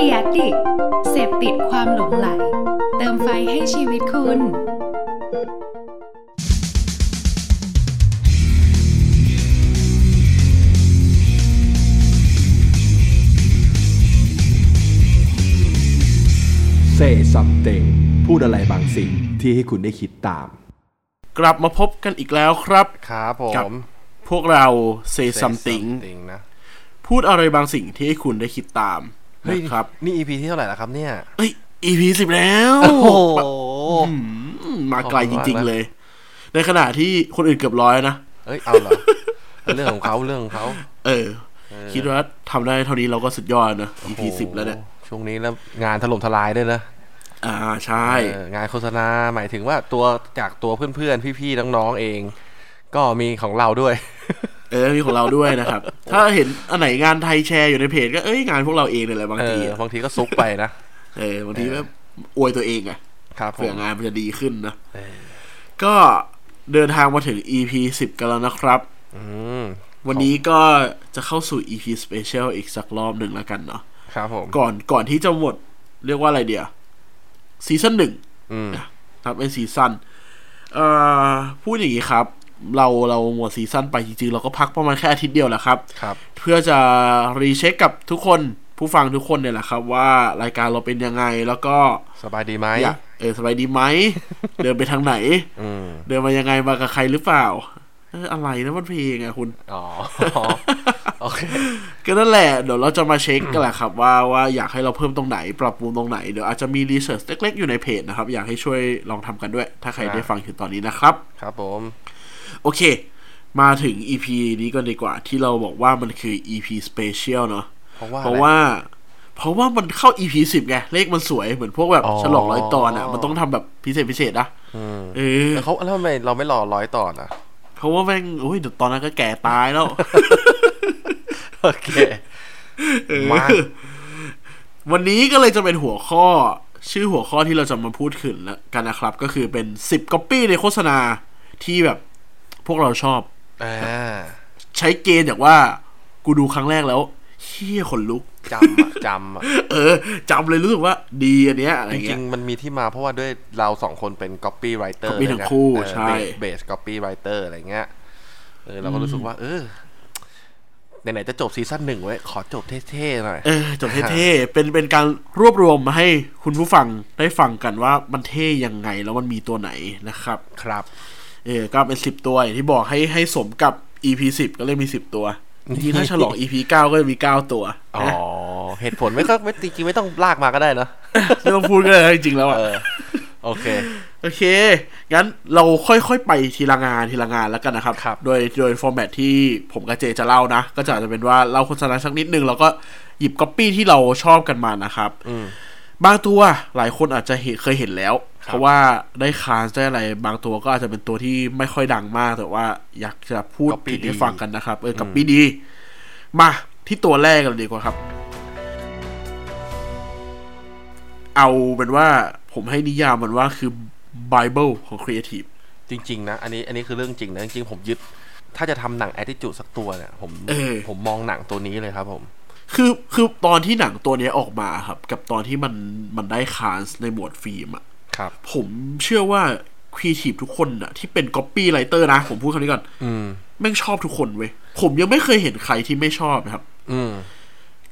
เดียดิกเสพติดความหลงไหล เติมไฟให้ชีวิตคุณเซ่ซัมเตพูดอะไรบางสิ่งที่ให้คุณได้คิดตาม กลับมาพบกันอีกแล้วครับ ครับผกับม พวกเรา Say Something something นะ พูดอะไรบางสิ่งที่ให้คุณได้คิดตาม เฮ้ยนะครับ นี่ EP ที่เท่าไหร่แล้วครับเนี่ยเอ้ย EP สิบแล้วโอ้โหอืมมาไกลจริงขอบคุณมากนะๆเลย ในขณะที่คนอื่นเกือบร้อยนะเอ้ยเอาเหรอเรื่องของเขาเรื่องของเขาเออ คิดว่าทำได้เท่านี้เราก็สุดยอดนะ EP สิบแล้วเนี่ยโอ้โหช่วงนี้แล้วงานถล่มทลายด้วยนะอ่าใช่เอองานโฆษณาหมายถึงว่าตัวจากตัวเพื่อนๆ พี่ๆ น้องๆ เอง ก็มีของเราด้วย เออมีของเราด้วยนะครับ ถ้าเห็นอันไหนงานไทยแชร์อยู่ในเพจก็เอ้ยงานพวกเราเองเนี่ยแหละบางเอทีออะบางทีก็ซุกไปนะเออบางทีก็อวยตัวเองอะครับผเผื่อมงานมันจะดีขึ้นนะเออก็เดินทางมาถึง EP สิบกันแล้วนะครับอืมวันนี้ก็จะเข้าสู่ EP Special อีกสักรอบหนึ่งแล้วกันเนาะครับผมก่อนก่อนที่จะหมด เรียกว่าอะไรเดียวซีซั่นหนึ่งอืมครับเป็นซีซั่นเอ่อพูดอย่างนี้ครับ เราเราหมดซีซั่นไปจริงๆ เราก็พักประมาณแค่อาทิตย์เดียวแหละครับครับ เพื่อจะ recheck กับทุกคนผู้ฟังทุกคนเนี่ยแหละครับ ว่ารายการเราเป็นยังไงแล้วก็สบายดีไหมอยากเออสบายดีไหม เดินไปทางไหนอืมเดินมายังไงมากับใครหรือเปล่าเอออะไรนะมันเพลงอะคุณ อ๋อ โอเค ก็นั่นแหละ เดี๋ยวเราจะมาเช็คกันแหละครับ ว่าว่าอยากให้เราเพิ่มตรงไหน ปรับปรุงตรงไหน เดี๋ยวอาจจะมีรีเสิร์ชเล็กๆอยู่ในเพจนะครับ อยากให้ช่วยลองทำกันด้วย ถ้าใครครับได้ฟังถึงตอนนี้นะครับ ครับผม โอเค มาถึง EP นี้ก่อนดีกว่า ที่เราบอกว่ามันคือ EP Special เนาะเพราะว่า เพราะอะไรว่าเพราะว่ามันเข้า EP สิบไง เลขมันสวยเหมือนพวกแบบอ๋อฉลองร้อยตอนอะ มันต้องทำแบบพิเศษพิเศษนะอืมเออแล้วเขาแล้วทำไมเราไม่รอร้อยตอนอะเพราะว่าแม่งโอ้ยเดี๋ยวตอนนั้นก็แก่ตายแล้ว โอเคมาวันนี้ก็เลยจะเป็นหัวข้อ ชื่อหัวข้อที่เราจะมาพูดขึ้นแล้วกันนะครับ ก็คือเป็นสิบก๊อปปี้ในโฆษณาที่แบบ พวกเราชอบอ่าใช้เกณฑ์อย่างว่า กูดูครั้งแรกแล้วเฮียขนลุกจำอะจำอะเออจำเลยรู้สึกว่าดีอันเนี้ยอะไรจริเงี้ยงๆ มันมีที่มาเพราะว่าด้วยเราสองคนเป็น copywriter copy เลยไทั้งคู่เออใช่เบส copywriter อะไรเงี้ยเออเราก็รู้สึกว่า เออไหนๆจะจบซีซั่นหนึ่งไว้ยขอจบเท่ๆหน่อยเออจบเท่ๆเป็นเป็นการรวบรวมมาให้คุณผู้ฟังได้ฟังกันว่ามันเท่ยังไงแล้วมันมีตัวไหนนะครับ ครับ เออก็เป็นสิบตัวอย่างที่บอกให้ให้สมกับ EP สิบก็เลยมีสิบตัวจริงๆถ้าฉลอง EP เก้าก็จะมีเก้าตัวอ๋อนะเหตุผลไม่ก็ไม่จริงๆไม่ต้องลากมาก็ได้เนอะไม่ต้องพูดก็ได้นะจริงๆแล้วอะเออโอเค โอเค งั้นเราค่อยๆไปทีละงานทีละงานแล้วกันนะครับครับโดยโดย format ที่ผมกับเจจะเล่านะ ก็จะอาจจะเป็นว่าเล่าโฆษณาสักนิดนึงแล้วก็หยิบก๊อปปี้ที่เราชอบกันมานะครับอืมบางตัวหลายคนอาจจะเห็นเคยเห็นแล้ว เพราะว่าได้ Cannes ได้อะไรบางตัวก็อาจจะเป็นตัวที่ไม่ค่อยดังมาก แต่ว่าอยากจะพูด copy ผิดให้ดีฟังกันนะครับ เออกับปีดี มาที่ตัวแรกกันเลยดีกว่าครับ เอาเป็นว่าผมให้นิยามมันว่าคือ Bible ของ Creative จริง ๆ นะ อันนี้อันนี้คือเรื่องจริงนะ จริง ๆ ผมยึด ถ้าจะทำหนัง attitude สักตัวเนี่ยผมเออผมมองหนังตัวนี้เลยครับผม คือคือตอนที่หนังตัวเนี้ยออกมาครับ กับตอนที่มันมันได้ Cannes ในหมวดฟิล์มอะครับ ผมเชื่อว่าครีเอทีฟทุกคนอะที่เป็น copywriter นะ ผมพูดคำนี้ก่อนอืมแม่งชอบทุกคนเว้ย ผมยังไม่เคยเห็นใครที่ไม่ชอบนะครับ อืม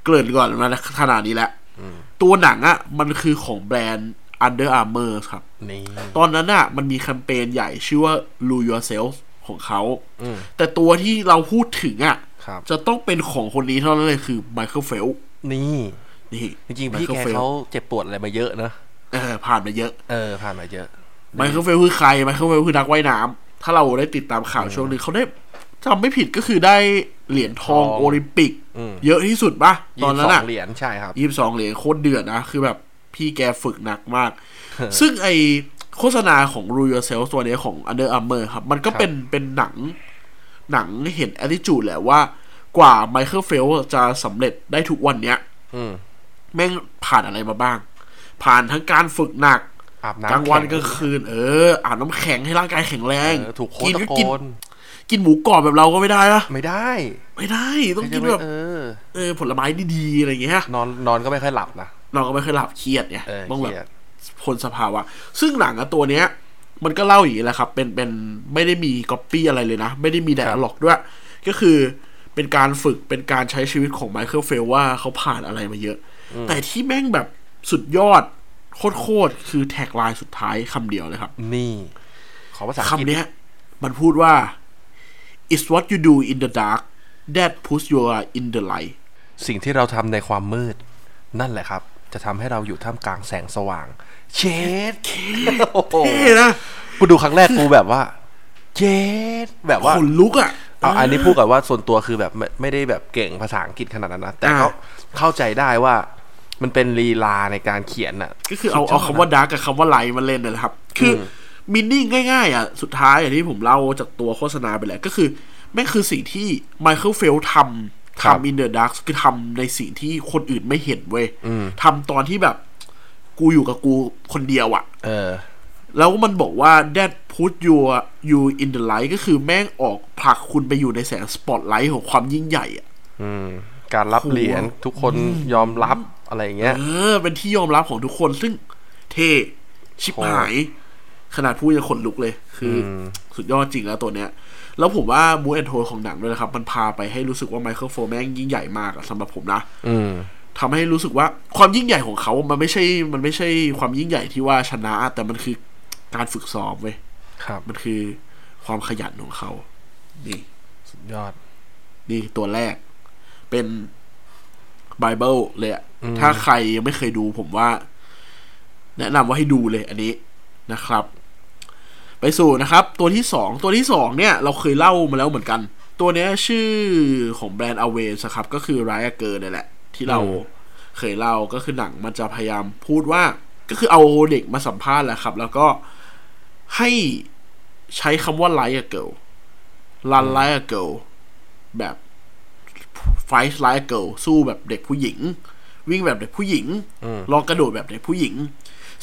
เกริ่นก่อนมาขนาดนี้แล้วตัวหนังอะมันคือของแบรนด์ Under Armour ครับนี่ตอนนั้นอะมันมีแคมเปญใหญ่ชื่อว่า Rule Yourself ของเขาอืมแต่ตัวที่เราพูดถึงอะครับจะต้องเป็นของคนนี้เท่านั้นเลยคือ Michael Phelps นี่นี่จริงๆพี่แก Michael Phelps เขาเจ็บปวดอะไรมาเยอะนะ เออผ่านมาเยอะ เออ ผ่านมาเยอะMichael Phelps คือใคร Michael Phelps คือนักว่ายน้ำถ้าเราได้ติดตามข่าวช่วงหนึ่งเขาได้จำไม่ผิดก็คือได้เหรียญทองทองโอลิมปิกอืมเยอะที่สุดปะตอนนั้นยี่สิบสอะงเหรียญใช่ครับยี่สิบสองเหรียญโคตรเดือดนะ คือแบบพี่แกฝึกหนักมาก ซึ่งไอโฆษณาของ Rule Yourself ตัวเนี้ยของ Under Armour ครับ มันก็เป็นเป็นหนังหนังเห็น attitude แหละว่ากว่า Michael Phelps จะสำเร็จได้ทุกวันเนี้ยอืมแม่งผ่านอะไรมาบ้าง ผ่านทั้งการฝึกหนักอาบน้ำแข็งกลางวันกลางคืน เอออาบน้ำแข็งให้ร่างกายแข็งแรงเออถูกโค้กิชตะก็โกกินนกินหมูกรอบแบบเราก็ไม่ได้นะไม่ได้ ไม่ได้ต้องกินแบบเออเออผลไม้ดีๆอะไรอย่างเงี้ยนอนนอนก็ไม่ค่อยหลับนะนอนก็ไม่ค่อยหลับเครียดไงเออต้องแบบเครียดพ้นสภาวะ ซึ่งหนังอะตัวเนี้ย มันก็เล่าอย่างนี้แหละครับ เป็นเป็นไม่ได้มีก๊อปปี้อะไรเลยนะ ไม่ได้มี dialogue ด้วย ก็คือเป็นการฝึกเป็นการใช้ชีวิตของ Michael Phelps ว่าเขาผ่านอะไรมาเยอะ แต่ที่แม่งแบบ สุดยอดโคตรๆคือ tagline สุดท้ายคำเดียวเลยครับ นี่ ขอภาษาอังกฤษคำเนี้ยมันพูดว่า it's what you do in the dark that puts you in the light สิ่งที่เราทำในความมืด นั่นแหละครับ จะทำให้เราอยู่ท่ามกลางแสงสว่าง เชดโอ้โหเท่นะกูดูครั้งแรกกูแบบว่าเชดแบบว่าขนลุกอะเอาอันนี้พูดก่อนว่าส่วนตัวคือแบบไม่ไม่ได้แบบเก่งภาษาอังกฤษขนาดนั้นนะ แต่อ่าเขาเข้าใจได้ว่า มันเป็นลีลาในการเขียนน่ะก็คือเอาเอาคำว่า dark กับคำว่า light มาเล่นนั่นแหละครับ คือ meaning ง่ายๆอะสุดท้ายอย่างที่ผมเล่าจากตัวโฆษณาไปแล้วก็คือแม่งคือสิ่งที่ Michael Phelps ทำครับทำ in the dark คือทำในสิ่งที่คนอื่นไม่เห็นเว้ยทำตอนที่แบบกูอยู่กับกูคนเดียวอะเออแล้วมันบอกว่า that put you you in the light ก็คือแม่งออกผลักคุณไปอยู่ในแสงสปอตไลท์ของความยิ่งใหญ่อะอืมการรับเหรียญทุกคนยอมรับ อะไรอย่างเงี้ย เออ เป็นที่ยอมรับของทุกคนซึ่งเท่ชิบหาย ขนาดพูดยังขนลุกเลย คือสุดยอดจริงแล้วตัวเนี้ย แล้วผมว่า mood and tone ของหนังด้วยนะครับ มันพาไปให้รู้สึกว่า Michael Phelps แม่งยิ่งใหญ่มากอะสำหรับผมนะอืมทำให้รู้สึกว่าความยิ่งใหญ่ของเขา มันไม่ใช่ มันไม่ใช่ความยิ่งใหญ่ที่ว่าชนะ แต่มันคือการฝึกซ้อมเว้ยครับ มันคือความขยันของเขา นี่ สุดยอด นี่ตัวแรก เป็น ไบเบิลเลยอะถ้าใครยังไม่เคยดูผมว่า แนะนำว่าให้ดูเลยอันนี้นะครับ ไปสู่นะครับ ตัวที่สองตัวที่สองเนี่ย เราเคยเล่ามาแล้วเหมือนกัน ตัวเนี้ยชื่อของแบรนด์ Always ครับ ก็คือ Like a Girl นี่แหละ ที่เราอืมเคยเล่าก็คือหนังมันจะพยายามพูดว่า ก็คือเอาเด็กมาสัมภาษณ์แหละครับ แล้วก็ให้ใช้คำว่า like a girl run like a girl แบบ fight like a girl สู้แบบเด็กผู้หญิง วิ่งแบบเด็กผู้หญิงลองกระโดดแบบเด็กผู้หญิง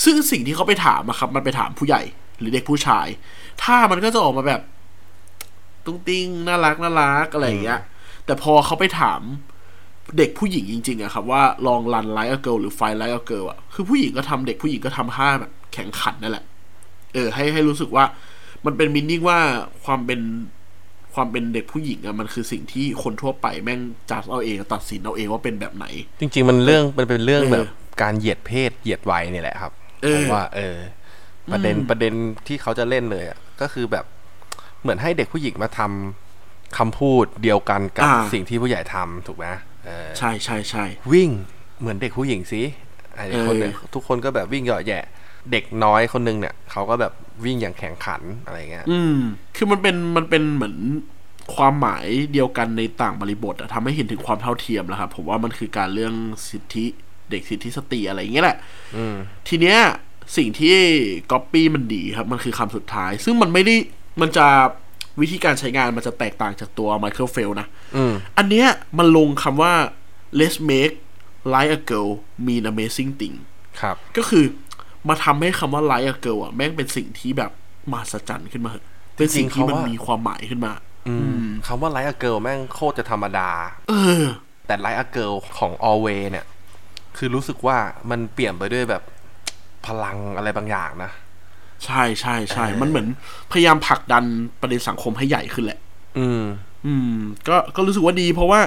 ซึ่งสิ่งที่เขาไปถามอะครับ มันไปถามผู้ใหญ่ หรือเด็กผู้ชาย ถ้ามันก็จะออกมาแบบ ตุ้งติ้งน่ารักน่ารักอะไรอย่างเงี้ยแต่พอเขาไปถามเด็กผู้หญิงจริง ๆอะครับว่าลอง run like a girl หรือ fight like a girl อะคือผู้หญิงก็ทำเด็กผู้หญิงก็ทำท่าแบบแข่งขันนั่นแหละ เออ ให้ให้รู้สึกว่า มันเป็น meaning ว่าความเป็น ความเป็นเด็กผู้หญิงอะมันคือสิ่งที่คนทั่วไปแม่งจัดเอาเองตัดสินเอาเองว่าเป็นแบบไหน จริง ๆ มันเรื่องมันเป็นเรื่องเออแบบการเหยียดเพศเหยียดวัยเนี่ยแหละครับเออผมว่า เออ ประเด็นประเด็นที่เขาจะเล่นเลยอะก็คือแบบเหมือนให้เด็กผู้หญิงมาทำคำพูดเดียวกันกับอ่าสิ่งที่ผู้ใหญ่ทำถูกไหมเออใช่ใช่ใช่วิ่งเหมือนเด็กผู้หญิงสิไอ้คนเนี่ยเออทุกคนก็แบบวิ่งเหยาะแหย่ เด็กน้อยคนนึงเนี่ยเขาก็แบบวิ่งอย่างแข่งขันอะไรเงี้ย อืม คือมันเป็นมันเป็นเหมือนความหมายเดียวกันในต่างบริบทอะทำให้เห็นถึงความเท่าเทียมแล้วครับผมว่ามันคือการเรื่องสิทธิเด็กสิทธิสตรีอะไรอย่างเงี้ยแหละอืมทีเนี้ยสิ่งที่ก๊อปปี้มันดีครับ มันคือคำสุดท้าย ซึ่งมันไม่ได้มันจะวิธีการใช้งานมันจะแตกต่างจากตัว Michael Phelps นะอืมอันเนี้ยมันลงคำว่า let's make like a girl mean amazing thing ครับ ก็คือ มาทำให้คำว่า like a girl อะแม่งเป็นสิ่งที่แบบมหัศจรรย์ขึ้นมาเถอะเป็นสิ่งที่มันมีความหมายขึ้นมา อืมคำว่า like a girl แม่งโคตรจะธรรมดา เออ แต่ไลท์อเกิลของออเวเนี่ย คือรู้สึกว่ามันเปลี่ยนไปด้วยแบบพลังอะไรบางอย่างนะ ใช่ใช่ใช่มันเหมือนพยายามผลักดันประเด็นสังคมให้ใหญ่ขึ้นแหละ อืม อืม ก็ก็รู้สึกว่าดีเพราะว่า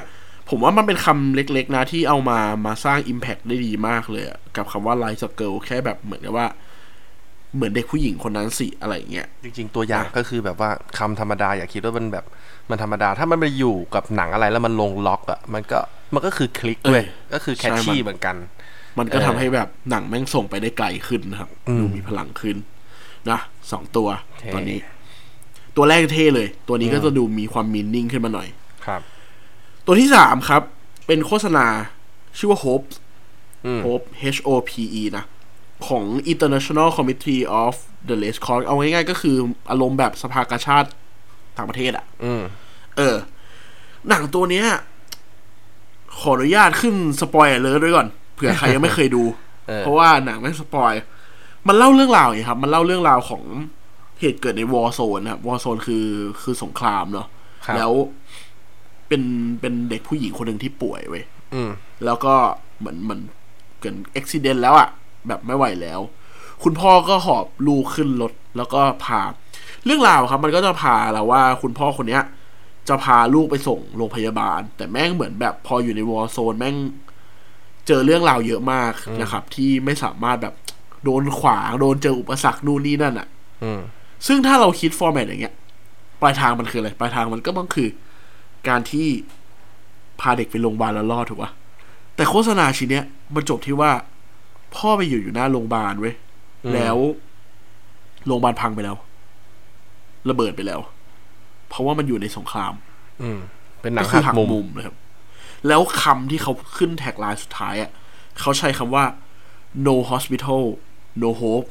ผมว่ามันเป็นคำเล็กๆนะที่เอามามาสร้าง Impact ได้ดีมากเลยอะกับคำว่า Light a Girl แค่แบบเหมือนกับว่า เหมือนเด็กผู้หญิงคนนั้นสิอะไรอย่างเงี้ยจริงๆตัวอย่างก็คือแบบว่าคำธรรมดาอย่าคิดว่ามันแบบมันธรรมดา ถ้ามันไปอยู่กับหนังอะไรแล้วมันลงล็อกอะมันก็มันก็คือคลิกเว้ยเออก็คือแคชใช่ชี่มันเหมือนกัน มันก็เออทำให้แบบหนังแม่งส่งไปได้ไกลขึ้นนะครับอืมดูมีพลังขึ้นนะสองตัวเท่ตัวนี้ ตัวแรกเท่เลย ตัวนี้ก็จะดูมีความมีนิ่งขึ้นมาหน่อยครับ ตัวที่สามครับ เป็นโฆษณาชื่อว่า Hope อืม Hope H O P E นะ ของ International Committee of the Red Cross เอาง่ายๆ ก็คืออารมณ์แบบสภากาชาติต่างประเทศอะอืมเออ หนังตัวเนี้ย ขออนุญาตขึ้นสปอยเลอร์ด้วยก่อนเผื่อใครยังไม่เคยดูเออเพราะว่าหนังไม่ spoil มันเล่าเรื่องราวอย่างนี้ครับ มันเล่าเรื่องราวของเหตุเกิดใน war zone นะครับ war zone คือคือสงครามเนาะครับแล้ว เป็นเป็นเด็กผู้หญิงคนหนึ่งที่ป่วยเว้ยอืมแล้วก็เหมือนเหมือนเกิดอุบิเหตุแล้วอะแบบไม่ไหวแล้ว คุณพ่อก็หอบลูกขึ้นรถแล้วก็พา เรื่องราวครับ มันก็จะพาเราว่า คุณพ่อคนเนี้ย จะพาลูกไปส่งโรงพยาบาล แต่แม่งเหมือนแบบพออยู่ในวอร์โซนแม่ง เจอเรื่องราวเยอะมากนะครับ ที่ไม่สามารถแบบโดนขวางโดนเจออุปสรรคนู่นนี่นั่นอะอืมซึ่งถ้าเราคิดฟอร์แมตอย่างเงี้ย ปลายทางมันคืออะไร ปลายทางมันก็ต้องคือ การที่พาเด็กไปโรงพยาบาลแล้วรอดถูกปะแต่โฆษณาชิ้นเนี้ยมันจบที่ว่า พ่อไปอยู่อยู่หน้าโรงพยาบาลเว้ยอืมแล้วโรงพยาบาลพังไปแล้ว ระเบิดไปแล้ว เพราะว่ามันอยู่ในสงคราม อืม เป็นหนัก็งคือหัหักกมุมมุมนะครับ แล้วคำที่เขาขึ้นแท็กไลน์สุดท้ายอะเขาใช้คำว่า no hospital no hope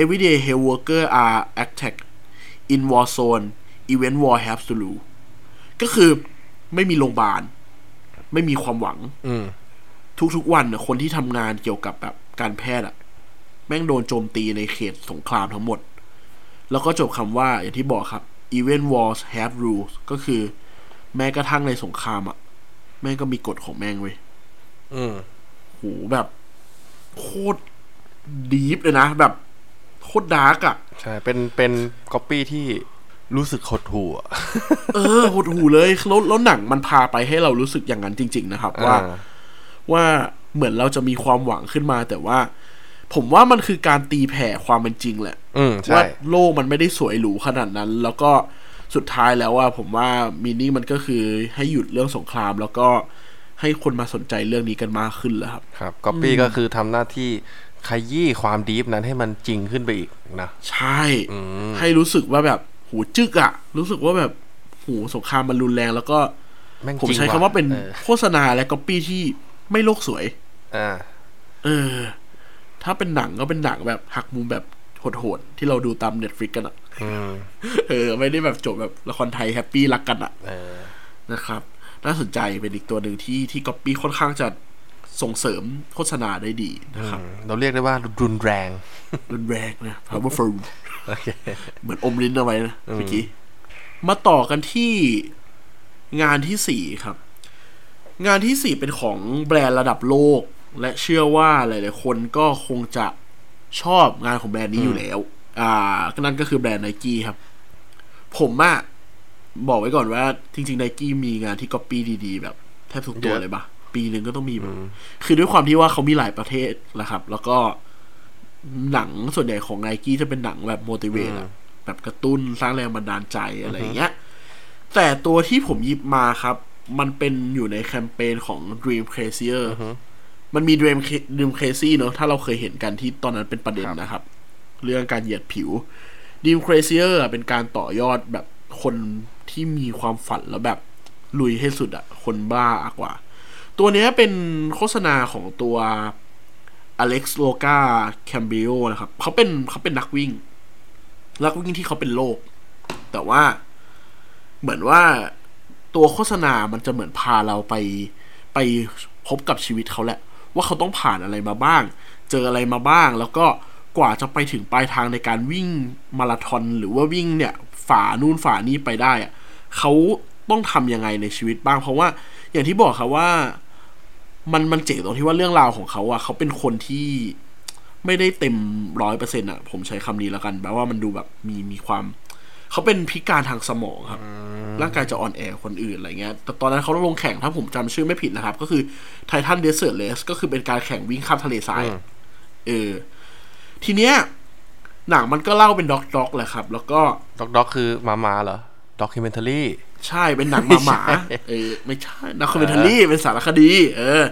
everyday health worker are attacked in war zone event war have to lose ก็คือไม่มีโรงพยาบาล ไม่มีความหวัง อืมทุกๆวันน่ะคนที่ทำงานเกี่ยวกับแบบการแพทย์อะแม่งโดนโจมตีในเขตสงครามทั้งหมด แล้วก็จบคำว่าอย่างที่บอกครับ even wars have rules ก็คือแม้กระทั่งในสงครามอะแม่งก็มีกฎของแม่งเว้ยอืมโหแบบ โคตรdeep เลยนะ แบบ โคตร dark อะใช่ เป็นเป็นก๊อปปี้ที่ รู้สึกหดหู่อะเออหดหู่เลยแล้วแล้วหนังมันพาไปให้เรารู้สึกอย่างนั้นจริง ๆ นะครับว่าอ่า ว่าเหมือนเราจะมีความหวังขึ้นมา แต่ว่า ผมว่ามันคือการตีแผ่ความเป็นจริงแหละอืมใช่ว่าโลกมันไม่ได้สวยหรูขนาดนั้น แล้วก็สุดท้ายแล้วว่า ผมว่า meaning มันก็คือให้หยุดเรื่องสงคราม แล้วก็ให้คนมาสนใจเรื่องนี้กันมากขึ้นแล้วครับ ครับก๊อปปี้ก็คือทำหน้าที่ขยี้ความ deep นั้นให้มันจริงขึ้นไปอีกนะ ใช่ ให้รู้สึกว่าแบบ รู้สึกอะรู้สึกว่าแบบหูสงครามมันรุนแรง แล้วก็แม่งผมจริงใช้คำว่าเป็นออโฆษณาและก๊อปปี้ที่ไม่โลกสวยอ่าเออ ถ้าเป็นหนังก็เป็นหนังแบบหักมุมแบบโหดๆที่เราดูตาม Netflix กันอะอืมเออ ไม่ได้แบบจบแบบละครไทย happy รักกันอะเออนะครับ น่าสนใจเป็นอีกตัวหนึ่งที่ที่ก๊อปปี้ค่อนข้างจะส่งเสริมโฆษณาได้ดีนะครับ เราเรียกได้ว่ารุนแรง รุนแรงนะ powerful โอ เคเหมือนอมลิ้นเอาไว้นะเมื่อกี้ มาต่อกันที่งานที่สี่ครับ งานที่สี่เป็นของแบรนด์ระดับโลก และเชื่อว่าหลาย ๆ คนก็คงจะชอบงานของแบรนด์นี้อยู่แล้ว อ่านั่นก็คือแบรนด์ไนกี้ครับ ผมอะบอกไว้ก่อนว่า จริง ๆ ไนกี้มีงานที่ก๊อปปี้ดี ๆ แบบ แทบทุกตัวเยอะเลยปะปีหนึ่งก็ต้องมีแบบ คือด้วยความที่ว่าเขามีหลายประเทศแหละครับ แล้วก็ หนังส่วนใหญ่ของไนกี้จะเป็นหนังแบบโม i ิเวตอะแบบกระตุ้นสร้างแรงบันดาลใจอะไรอย่างเงี้ย แต่ตัวที่ผมหยิบมาครับ มันเป็นอยู่ในแคมเปญของ Dream Crazier มันมี Dream Ca- Dream Crazy เนอะถ้าเราเคยเห็นกันที่ตอนนั้นเป็นประเด็นนะครับ เรื่องการเหยียดผิว Dream Crazier อะเป็นการต่อยอดแบบคนที่มีความฝันแล้วแบบลุยให้สุดอะคนบ้ากว่า ตัวเนี้ยเป็นโฆษณาของตัว Alex Loga Cambio นะครับเขาเป็นเขาเป็นนักวิ่ง นักวิ่งที่เขาเป็นโรคแต่ว่าเหมือนว่าตัวโฆษณามันจะเหมือนพาเราไปไปพบกับชีวิตเขาแหละ ว่าเขาต้องผ่านอะไรมาบ้าง เจออะไรมาบ้าง แล้วก็กว่าจะไปถึงปลายทางในการวิ่งมาราธอนหรือว่าวิ่งเนี่ยฝ่านู่นฝ่านี่ไปได้อะเขาต้องทำยังไงในชีวิตบ้าง เพราะว่าอย่างที่บอกครับว่า มันมันเจ๋งตรงที่ว่าเรื่องราวของเขาอะเขาเป็นคนที่ไม่ได้เต็มร้อยเปอร์เซ็นต์อะผมใช้คำนี้แล้วกันแปลว่ามันดูแบบมีมีความเขาเป็นพิการทางสมองครับ ร่างกายจะอ่อนแอกว่าคนอื่นอะไรเงี้ย แต่ตอนนั้นเขาลงแข่งถ้าผมจำชื่อไม่ผิดนะครับ ก็คือTitan Desert Race ก็คือเป็นการแข่งวิ่งข้ามทะเลทรายอะเออ ทีเนี้ย หนังมันก็เล่าเป็น doc doc แหละครับ แล้วก็ doc doc คือมามาเหรอ documentary ใช่เป็นหนังหมาหมาไม่ใช่เออไม่ใช่ documentary เป็นสารคดี เออ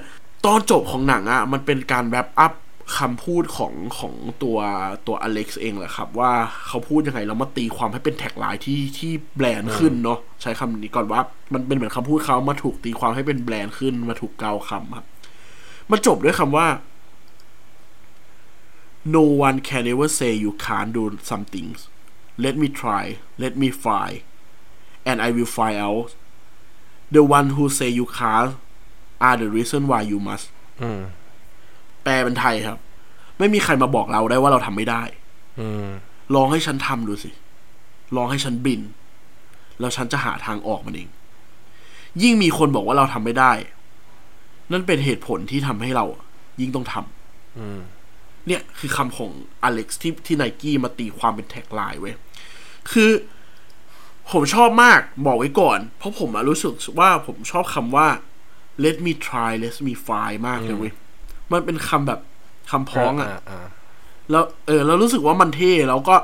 ตอนจบของหนังอะ มันเป็นการ wrap up คำพูดของของตัวตัวอเล็กซ์เองแหละครับ ว่าเขาพูดยังไงแล้วมาตีความให้เป็น tagline ที่ที่แบรนด์ขึ้นเนาะใช้คำนี้ก่อนว่า มันเป็นเหมือนคำพูดเขามาถูกตีความให้เป็นแบรนด์ขึ้นมาถูกเกาคำครับมันจบด้วยคำว่า no one can ever say you can't do some things let me try let me try and I will find out the one who say you can't are the reason why you must อืมแปลเป็นไทยครับ ไม่มีใครมาบอกเราได้ว่าเราทำไม่ได้อืมลองให้ฉันทำดูสิ ลองให้ฉันบิน แล้วฉันจะหาทางออกมันเอง ยิ่งมีคนบอกว่าเราทำไม่ได้ นั่นเป็นเหตุผลที่ทำให้เรา ยิ่งต้องทำอืมเนี่ยคือคำของอเล็กซ์ที่ที่ไนกี้มาตีความเป็นแท็กไลน์เว้ย คือ ผมชอบมากบอกไว้ก่อน เพราะผมอะรู้สึกว่าผมชอบคำว่า let me try let me try มากเลยเว้ย มันเป็นคำแบบคำพ้องอะอ่าแล้วเออแล้วรู้สึกว่ามันเท่แล้วก็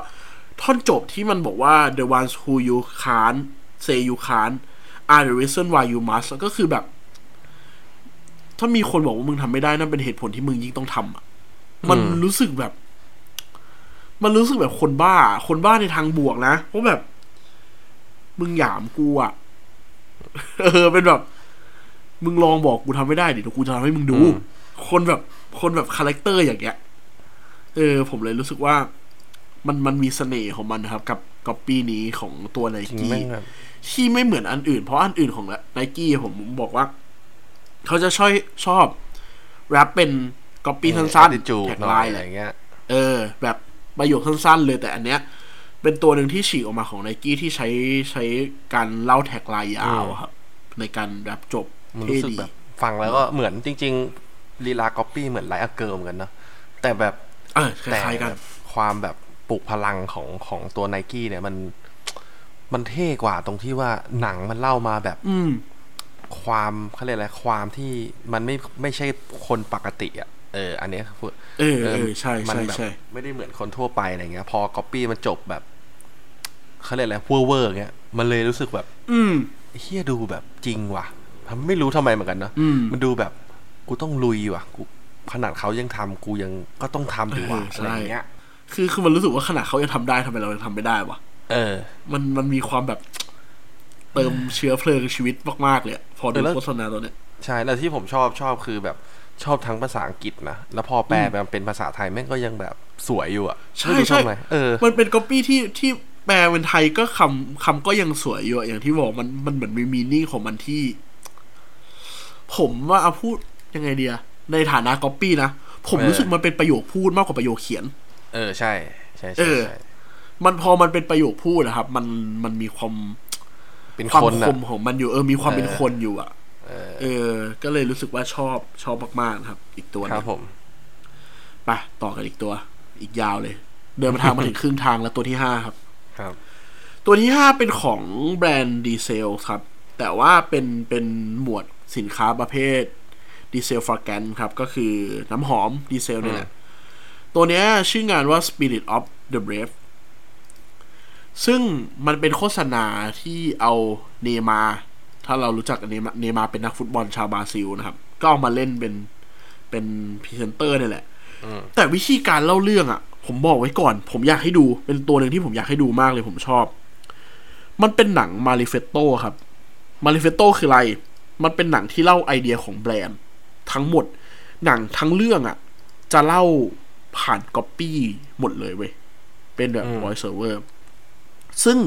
ท่อนจบที่มันบอกว่า the ones who you can't say you can't are the reason why you must ก็คือแบบ ถ้ามีคนบอกว่ามึงทำไม่ได้นั่นเป็นเหตุผลที่มึงยิ่งต้องทำอะ มันรู้สึกแบบ มันรู้สึกแบบคนบ้า คนบ้าในทางบวกนะเพราะแบบ มึงหยามกูอะ เออ เป็นแบบ มึงลองบอกกูทำไม่ได้ดิเดี๋ยวกูจะทำให้มึงดู คนแบบ คนแบบ character อย่างเงี้ย เออ ผมเลยรู้สึกว่า มันมันมีเสน่ห์ของมันนะครับ กับก๊อปปี้นี้ของตัวไนจริงแม่งแบบที่ไม่เหมือนอันอื่น เพราะอันอื่นของไนกี้ผมบอกว่า เขาจะชอบชอบ wrap เป็นก๊อปปี้สั้นจูๆ tagline หน่อยอะอะไรไรเงี้ย เออ แบบประโยคสั้นๆเลยแต่อันเนี้ย เป็นตัวหนึ่งที่ฉีกออกมาของไนกี้ที่ใช้ใช้การเล่า tagline ยาวอะครับ ในการ wrap จบมันเท่รู้สึกดีแบบฟังแล้วก็เหมือนจริง ๆ ลีลาก๊อปปี้เหมือน Like a Girl เหมือนกันเนาะแต่แบบเออแต่คล้ายๆกันแบบความแบบปลุกพลังของของตัวไนกี้เนี่ยมันมันเท่กว่าตรงที่ว่าหนังมันเล่ามาแบบ อืมความเขาเรียกอะไรความที่มันไม่ไม่ใช่คนปกติอะเออ อันเนี้ยคือเออเออใช่ใช่มันแบบใช่ไม่ได้เหมือนคนทั่วไปอะไรเงี้ย พอก๊อปปี้มันจบแบบ เขาเรียกอะไรเวอร์เวอร์เงี้ยมันเลยรู้สึกแบบ อืมเฮียดูแบบจริงว่ะทำไม่รู้ทำไมเหมือนกันเนาะอืมมันดูแบบกูต้องลุยว่ะกูขนาดเขายังทำกูยังก็ต้องทำดีว่ะเออใช่อะไรอย่างเงี้ย คือคือมันรู้สึกว่าขนาดเขายังทำได้ทำไมเรายังทำไม่ได้วะเออ มันมันมีความแบบเติมเชื้อเพลิงชีวิตมากๆเลยอะพอดูเออแล้วโฆษณาตัวเนี้ยใช่แล้วที่ผมชอบชอบคือแบบชอบทั้งภาษาอังกฤษนะแล้วพอแปลมาเป็นภาษาไทยแม่งก็ยังแบบสวยอยู่อะใช่ไม่รู้ใช่ทำไมเออมันเป็นก๊อปปี้ที่ที่ แปลเป็นไทยก็คำคำก็ยังสวยอยู่อะอย่างที่บอกมันมันเหมือนมี meaning ของมันที่ ผมว่าเอาพูดยังไงเดียในฐานะก๊อปปี้นะ ผมเออรู้สึกมันเป็นประโยคพูดมากกว่าประโยคเขียน เออใช่ใช่เออใช่ใช่มันพอมันเป็นประโยคพูดนะครับ มันมันมีความเป็นความคนคอะมของมันอยู่ เออ มีความเป็นเออคนอยู่อะเออเออ ก็เลยรู้สึกว่าชอบชอบมากๆนะครับ อีกตัวหนึรับผมไปต่อกันอีกตัว อีกยาวเลย เดินมาทางมาถึงครึ่งทางแล้วตัวที่ห้าครับ ครับ ตัวที่ห้าเป็นของแบรนด์ดีเซลครับ แต่ว่าเป็นเป็นหมวดสินค้าประเภทดีเซลฟร a แกนครับ ก็คือน้ำหอมดีเซลเนี่ยแหละ ตัวเนี้ยชื่องานว่า Spirit of the Brave ซึ่งมันเป็นโฆษณาที่เอาเนมาร์ถ้าเรารู้จักเนมาร์เนมาร์เป็นนักฟุตบอลชาวบราซิลนะครับ ก็เอามาเล่นเป็นเป็นพรีเซนเตอร์นี่แหละ แต่วิธีการเล่าเรื่องอะ่ะ ผมบอกไว้ก่อน ผมอยากให้ดูเป็นตัวหนึ่งที่ผมอยากให้ดูมากเลยผมชอบ มันเป็นหนัง manifesto ครับ manifesto คืออะไร มันเป็นหนังที่เล่าไอเดียของแบรนด์ทั้งหมด หนังทั้งเรื่องอะ่ะ จะเล่าผ่านก๊อปปี้หมดเลยเว้ย เป็นแบบอืม voice over ซึ่ง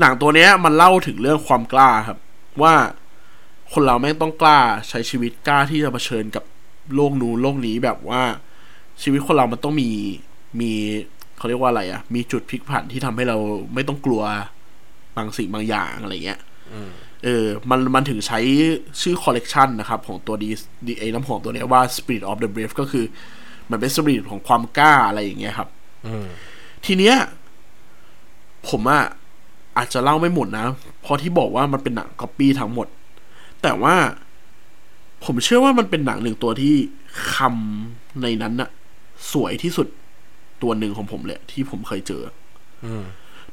หนังตัวเนี้ย มันเล่าถึงเรื่องความกล้าครับ ว่าคนเราแม่งต้องกล้าใช้ชีวิตกล้าที่จะเผชิญกับโลกนู้นโลกนี้แบบว่าชีวิตคนเรามันต้องมี มีเขาเรียกว่าอะไรอะมีจุดพลิกผันที่ทำให้เราไม่ต้องกลัวบางสิ่งบางอย่างอะไรเงี้ยอืมเออ มันมันถึงใช้ชื่อคอลเลกชันนะครับ ของตัวดีดีไอน้ำหอมตัวเนี้ยว่า Spirit of the Brave ก็คือ มันเป็น Spirit ของความกล้าอะไรอย่างเงี้ยครับอืมทีเนี้ย ผมอะอาจจะเล่าไม่หมดนะเพราะที่บอกว่ามันเป็นหนังก๊อปปี้ทั้งหมด แต่ว่าผมเชื่อว่ามันเป็นหนังหนึ่งตัวที่คำในนั้นน่ะสวยที่สุด ตัวหนึ่งของผมเลยที่ผมเคยเจอ อืม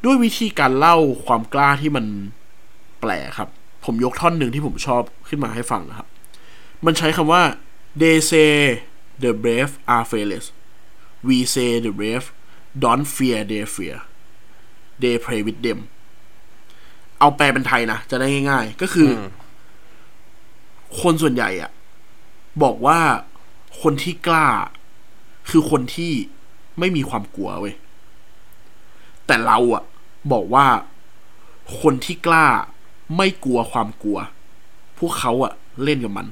ด้วยวิธีการเล่าความกล้าที่มันแปลกครับ ผมยกท่อนหนึ่งที่ผมชอบขึ้นมาให้ฟังนะครับ มันใช้คำว่า they say the brave are fearless we say the brave don't fear they fear they pray with them เอาแปลเป็นไทยนะ จะได้ง่าย ๆ ก็คืออมคนส่วนใหญ่อะบอกว่าคนที่กล้า คือคนที่ ไม่มีความกลัวเว้ย แต่เราอะบอกว่าคนที่กล้าไม่กลัวความกลัว พวกเขาอะเล่นกับมัน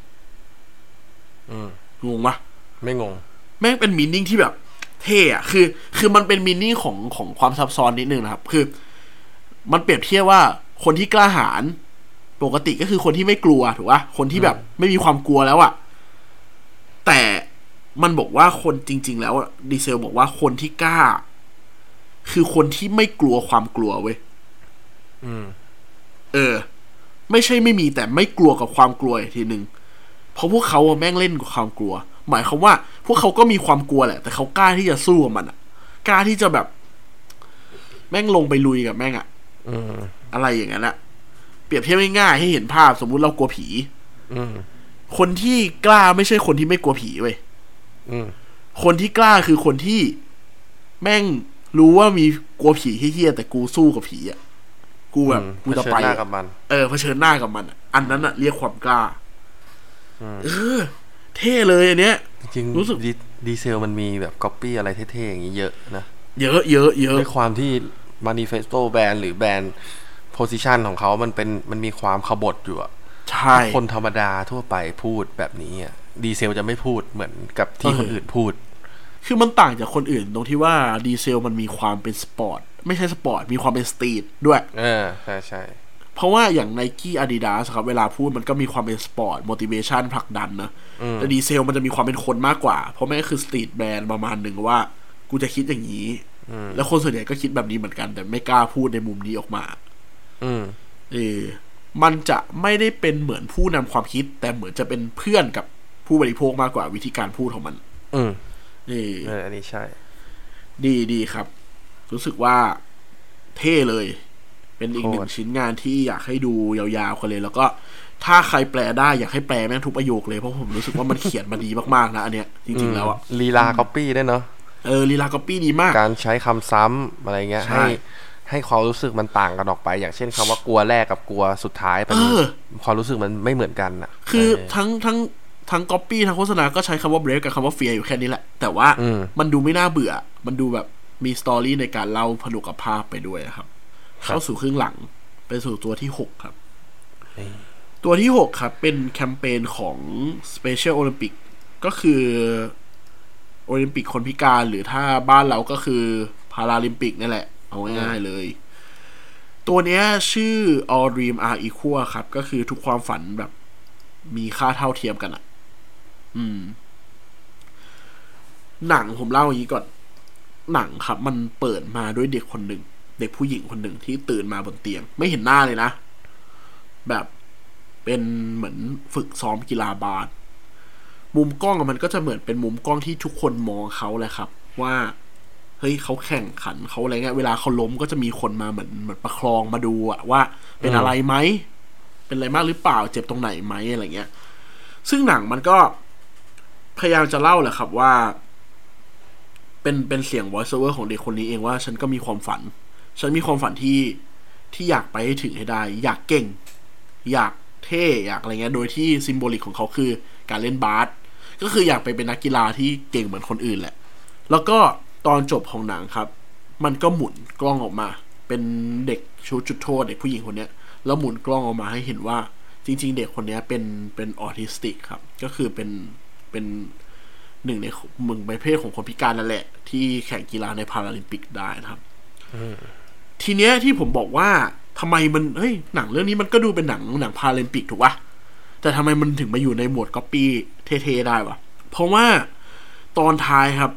อืมงงปะไม่งง แม่งเป็นมีนิ่งที่แบบ เท่อะคือ คือมันเป็นมีนิ่งของของความซับซ้อนนิดนึงนะครับ คือ มันเปรียบเทียบว่าคนที่กล้าหาญปกติก็คือคนที่ไม่กลัวถูกปะคนที่แบบ ไม่มีความกลัวแล้วอะแต่ มันบอกว่าคนจริง ๆ แล้วอะดีเซลบอกว่าคนที่กล้า คือคนที่ไม่กลัวความกลัวเว้ยอืมเออ ไม่ใช่ไม่มีแต่ไม่กลัวกับความกลัวอีกทีหนึ่งเพราะพวกเขาอะแม่งเล่นกับความกลัว หมายความว่า พวกเขาก็มีความกลัวแหละ แต่เขากล้าที่จะสู้กับมันอะกล้าที่จะแบบ แม่งลงไปลุยกับแม่งอะอืมอะไรอย่างนั้นอะเปรียบเทียบง่ายๆให้เห็นภาพสมมุติเรากลัวผี อืมคนที่กล้าไม่ใช่คนที่ไม่กลัวผีเว้ยอืม คนที่กล้าคือคนที่แม่งรู้ว่ามีกลัวผีเฮี้ยๆแต่กูสู้กับผีอะกูแบบอืมกูจะไปเผชิญหน้าอะกับมันเออเผชิญหน้ากับมันอะอันนั้นอะเรียกความกล้าเออ เท่เลยอันเนี้ยจริงรู้สึกดีดีเซลมันมีแบบก๊อปปี้อะไรเท่ๆอย่างนี้เยอะนะเยอะเยอะเยอะด้วยความที่ manifesto แบรนด์หรือแบรนด์ position ของเขามันเป็นมันมีความขบถอยู่อะใช่คนธรรมดาทั่วไปพูดแบบนี้อะ ดีเซลจะไม่พูดเหมือนกับที่เออคนอื่นพูด คือมันต่างจากคนอื่นตรงที่ว่าดีเซลมันมีความเป็นสปอร์ต ไม่ใช่สปอร์ต มีความเป็น street ด้วย เออ ใช่ใช่เพราะว่าอย่าง n นกี้อาดิดาสครับเวลาพูดมันก็มีความเป็น sport motivation ผลักดันนะแต่ดีเซลมันจะมีความเป็นคนมากกว่า เพราะแม่งคือ street แบรนด์ประมาณหนึ่งว่า กูจะคิดอย่างนี้แล้วคนส่วนใหญ่ก็คิดแบบนี้เหมือนกัน แต่ไม่กล้าพูดในมุมนี้ออกมา อืมเออมันจะไม่ได้เป็นเหมือนผู้นำความคิด แต่เหมือนจะเป็นเพื่อนกับ ผู้บริโภคมากกว่าวิธีการพูดของมัน อืมเออเอออันนี้ใช่ ดีดีครับ รู้สึกว่าเท่เลย เป็นอีกหนึ่งโคตรชิ้นงานที่อยากให้ดูยาวๆกันเลย แล้วก็ถ้าใครแปลได้อยากให้แปลแม่งทุกประโยคเลยเพราะผมรู้สึกว่ามันเขียนมาดีมากๆนะอันเนี้ยจริงๆแล้วอะลีลาก๊อปปี้ด้วยเนาะเออลีลาก๊อปปี้ดีมาก การใช้คำซ้ำอะไรเงี้ยใช่ให้ให้ความรู้สึกมันต่างกันออกไป อย่างเช่นคำว่ากลัวแรกกับกลัวสุดท้ายมันเออความรู้สึกมันไม่เหมือนกันอะคือเทั้งทั้ง ทั้งก๊อปปี้ทั้งโฆษณาก็ใช้คำว่าเบรกกับคำว่าเฟียอยู่แค่นี้แหละ แต่ว่าอืมมันดูไม่น่าเบื่อ มันดูแบบมีสตอรี่ในการเล่าผนุกภาพไปด้วยครับ เข้าสู่ครึ่งหลังไปสู่ตัวที่หกครับนี่ตัวที่หกครับ เป็นแคมเปญของ Special Olympic ก็คือโอลิมปิกคนพิการหรือถ้าบ้านเราก็คือพาราลิมปิกนั่นแหละ เอาง่ายๆเลย ตัวเนี้ยชื่อ All Dream Are Equal ครับ ก็คือทุกความฝันแบบมีค่าเท่าเทียมกันอะ อืม หนังผมเล่าอย่างนี้ก่อน หนังครับ มันเปิดมาด้วยเด็กคนหนึ่ง เด็กผู้หญิงคนหนึ่งที่ตื่นมาบนเตียง ไม่เห็นหน้าเลยนะ แบบเป็นเหมือนฝึกซ้อมกีฬาบาสมุมกล้องมันก็จะเหมือนเป็นมุมกล้องที่ทุกคนมองเขาแหละครับ ว่าเฮ้ยเขาแข่งขันเขาอะไรเงี้ยเวลาเขาล้มก็จะมีคนมาเหมือนเหมือนประคองมาดูอะว่า เป็นอะไรไหมเป็นอะไรมากหรือเปล่าเจ็บตรงไหนไหมอะไรเงี้ย ซึ่งหนังมันก็ พยายามจะเล่าแหละครับว่า เป็นเป็นเสียง voice over ของเด็กคนนี้เองว่า ฉันก็มีความฝัน ฉันมีความฝันที่ที่อยากไปให้ถึงให้ได้ อยากเก่ง อยากเท่อยากอะไรเงี้ยโดยที่ symbolic ของเขาคือ การเล่นบาสก็คืออยากไปเป็นนักกีฬาที่เก่งเหมือนคนอื่นแหละ แล้วก็ตอนจบของหนังครับ มันก็หมุนกล้องออกมา เป็นเด็กชู้ตจุดโทษเด็กผู้หญิงคนเนี้ยแล้วหมุนกล้องออกมาให้เห็นว่าจริง ๆ เด็กคนนี้เป็นเป็นออทิสติกครับ ก็คือเป็น เป็นหนึ่งในมึงประเภทของคนพิการนั่นแหละ ที่แข่งกีฬาในพาราลิมปิกได้นะครับทีเนี้ยที่ผมบอกว่าทำไมมันเฮ้ยหนังเรื่องนี้มันก็ดูเป็นหนังหนังพาราลิมปิกถูกปะแต่ทำไมมันถึงมาอยู่ในหมวดก๊อปปี้เท่ๆได้วะเพราะว่าตอนท้ายครับ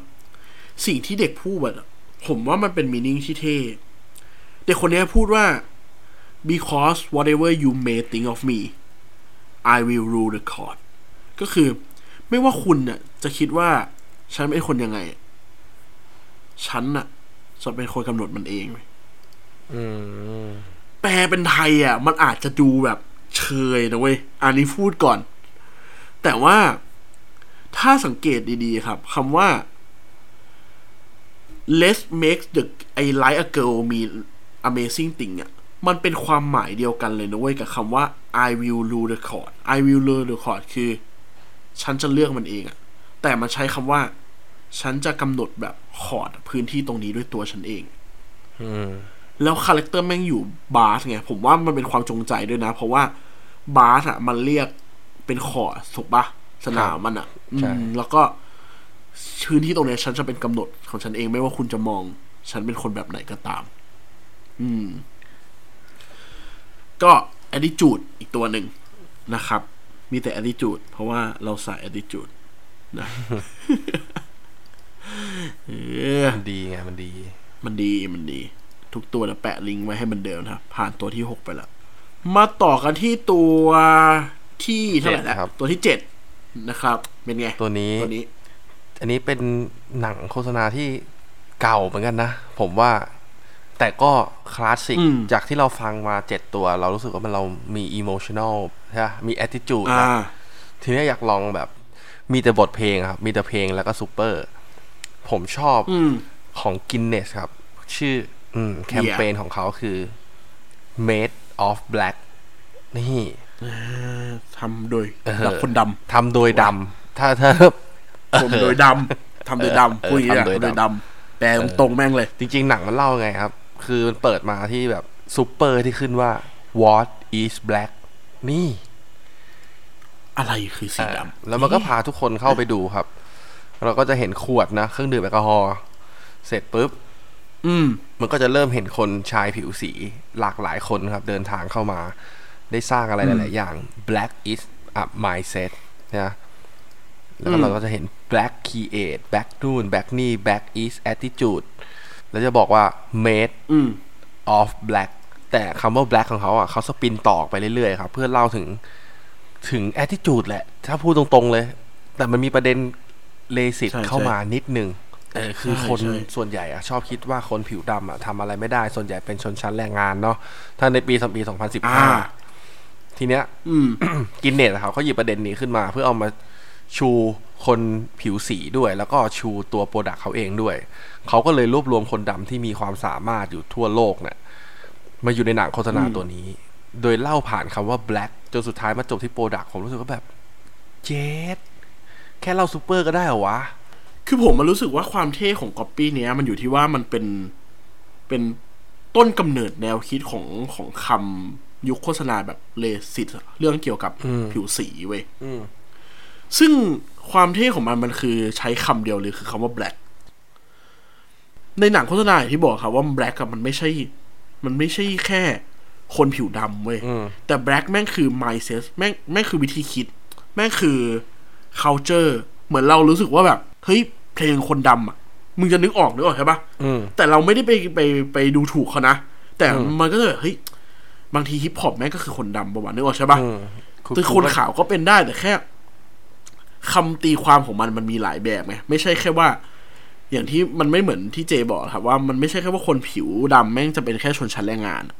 สิ่งที่เด็กพูดอะผมว่ามันเป็นมีนิ่งที่เท่เด็กคนเนี้ยพูดว่า because whatever you may think of me I will rule the court ก็คือ ไม่ว่าคุณน่ะจะคิดว่าฉันเป็นคนยังไง ฉันน่ะจะเป็นคนกำหนดมันเองเว้ยอืมแปลเป็นไทยอะ มันอาจจะดูแบบเชยนะเว้ย อันนี้พูดก่อน แต่ว่าถ้าสังเกตดีๆครับคำว่า let's make the I like a girl มี amazing thing อะ มันเป็นความหมายเดียวกันเลยนะเว้ยกับคำว่า I will rule the court I will rule the court คือ ฉันจะเลือกมันเองอะแต่มันใช้คำว่า ฉันจะกำหนดแบบคอร์ดพื้นที่ตรงนี้ด้วยตัวฉันเองอืมแล้วคาแรคเตอร์แม่งอยู่บาสไงผมว่ามันเป็นความจงใจด้วยนะ เพราะว่าบาสอะมันเรียกเป็นขอร์ดถูกปะสนามมันอะใช่อืมแล้วก็พื้นที่ตรงเนี้ยฉันจะเป็นกำหนดของฉันเองไม่ว่าคุณจะมอง ฉันเป็นคนแบบไหนก็ตาม อืม ก็ attitude อีกตัวหนึ่งนะครับ มีแต่ attitude เพราะว่าเราใส่ attitude นะเออมันดีไงมันดี มันดีมันดี ทุกตัวนะแปะลิงก์ไว้ให้มันเดิมนะครับ ผ่านตัวที่หกไปแล้ว มาต่อกันที่ตัวที่เท่าไหร่เจ็แล้วดครับตัวที่เจ็ดนะครับ เป็นไง ตัวนี้ตัวนี้ อันนี้เป็นหนังโฆษณาที่เก่าเหมือนกันนะ ผมว่า แต่ก็คลาสสิกอืมจากที่เราฟังมาเจ็ดตัว เรารู้สึกว่ามันเรามีอิโมชัน a ล ใช่ปะมี attitude อ่านะทีนี้อยากลองแบบ มีแต่บทเพลงอะครับ มีแต่เพลงแล้วก็ซูเปอร์ ผมชอบอืมของ Guinness ครับ ชื่ออืมแคมเปญของเขาคือ made of black นี่ทำโดยเออแบบคนดทำโดยดำถ้าถ้าำผมโดยดำทำโดยดำเออพูดอย่างนี้ทำโดยโดยดำดำแปลตรงๆแม่งเลย จริง ๆ หนังมันเล่าไงครับ คือมันเปิดมาที่แบบซูเปอร์ที่ขึ้นว่า what is black นี่ อะไรคือสีอ่าดำแล้วมันก็พาทุกคนเข้าไปดูครับ เราก็จะเห็นขวดนะ เครื่องดื่มแอลกอฮอล์เสร็จปุ๊บอืม มันก็จะเริ่มเห็นคนชายผิวสีหลากหลายคนครับ เดินทางเข้ามา ได้สร้างอะไรหลาย ๆ อย่าง black is a mindset นะแล้วก็อืมเราก็จะเห็น black create black นู่น black นี่ black is attitude แล้วจะบอกว่า made อืม of black แต่คำว่า black ของเขาอะเขาสปินต่อไปเรื่อยๆครับเพื่อเล่าถึงถึง attitude แหละ ถ้าพูดตรงๆเลย แต่มันมีประเด็นเลสิตใช่เข้ามานิดนึงเออคือใช่คนใช่ส่วนใหญ่อะชอบคิดว่าคนผิวดำอะทำอะไรไม่ได้ ส่วนใหญ่เป็นชนชั้นแรงงานเนาะถ้าในปีสปีอ่า2015ทีเนี้ยอืม Guinness เขาเขาหยิบประเด็นนี้ขึ้นมา เพื่อเอามาชูคนผิวสีด้วย แล้วก็ชูตัว product เขาเองด้วย เขาก็เลยรวบรวมคนดำที่มีความสามารถอยู่ทั่วโลกเนี่ย มาอยู่ในหนังโฆษณาอืมตัวนี้ โดยเล่าผ่านคำว่า black จนสุดท้ายมาจบที่ product ผมรู้สึกว่าแบบ just แค่เล่าซูเปอร์ก็ได้เหรอวะ คือผมมันรู้สึกว่าความเท่ของก๊อปปี้เนี้ยมันอยู่ที่ว่ามันเป็นเป็นต้นกำเนิดแนวคิดของของคำยุคโฆษณาแบบเลสิตอะเรื่องเกี่ยวกับอืมผิวสีเว้ยอืมซึ่งความเท่ของมันมันคือใช้คำเดียวเลยคือคำว่า black ในหนังโฆษณาอย่างที่บอกครับว่า black อะมันไม่ใช่ มันไม่ใช่แค่คนผิวดำเว้ยอืมแต่ black แม่งคือ mindset แม่งแม่งคือวิธีคิด แม่งคือ culture เหมือนเรารู้สึกว่าแบบ เฮ้ย เพลงคนดำอะ มึงจะนึกออกนึกออกใช่ปะอืมแต่เราไม่ได้ไปไปไปดูถูกเขานะ แต่อืมมันก็จะแบบเฮ้ย บางทีฮิปฮอปแม่งก็คือคนดำประวัตินึกออกใช่ปะอืมคือคนขาวก็เป็นได้แต่แค่คำตีความของมันมันมีหลายแบบไงไม่ใช่แค่ว่า อย่างที่มันไม่เหมือนที่เจบอกครับว่ามันไม่ใช่แค่ว่าคนผิวดำแม่งจะเป็นแค่ชนชั้นแรงงานอะ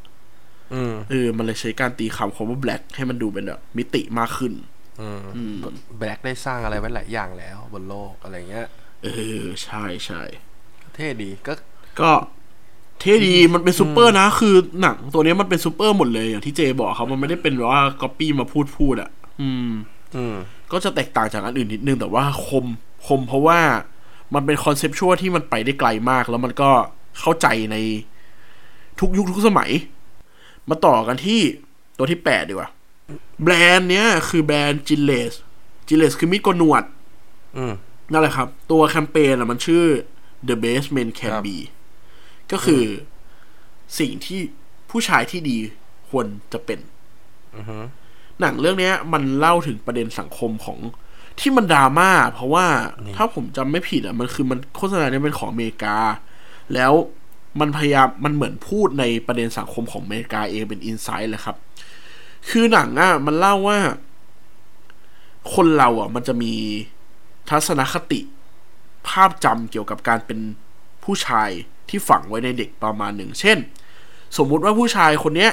อืมเออมันเลยใช้การตีคำคำว่า black ให้มันดูเป็นแบบมิติมากขึ้นอืมอืม black ได้สร้างอะไรไว้หลายอย่างแล้ว บนโลกอะไรเงี้ย เออ ใช่ใช่เท่ดีก็ ก็เท่ดีมันเป็นซูเปอร์นะ คือหนังตัวนี้มันเป็นซูเปอร์หมดเลยอย่างที่เจบอกครับมันไม่ได้เป็นแบบว่าก๊อปปี้มาพูดพูดอะ อืม อืม ก็จะแตกต่างจากอันอื่นนิดนึงแต่ว่าคมคมเพราะว่า มันเป็น conceptual ที่มันไปได้ไกลมาก แล้วมันก็เข้าใจในทุกยุคทุกสมัย มาต่อกันที่ตัวที่แปดดีกว่า แบรนด์เนี้ยคือแบรนด์จิเลสจิเลสคือมีดโกนหนวดอืมนั่นแหละครับ ตัวแคมเปญอะมันชื่อ The Best Men Can ครับ Be ก็คือสิ่งที่ผู้ชายที่ดีควรจะเป็นอือฮึหนังเรื่องเนี้ยมันเล่าถึงประเด็นสังคมของ ที่มันดราม่าเพราะว่าถ้าผมจำไม่ผิดอะมันคือมันโฆษณาเนี่ยเป็นของอเมริกา แล้วมันพยายามมันเหมือนพูดในประเด็นสังคมของอเมริกาเองเป็นอินไซต์เลยครับ คือหนังอะมันเล่าว่า คนเราอะ มันจะมีทัศนคติ ภาพจำเกี่ยวกับการเป็นผู้ชายที่ฝังไว้ในเด็กประมาณหนึ่ง เช่น สมมุติว่าผู้ชายคนเนี้ย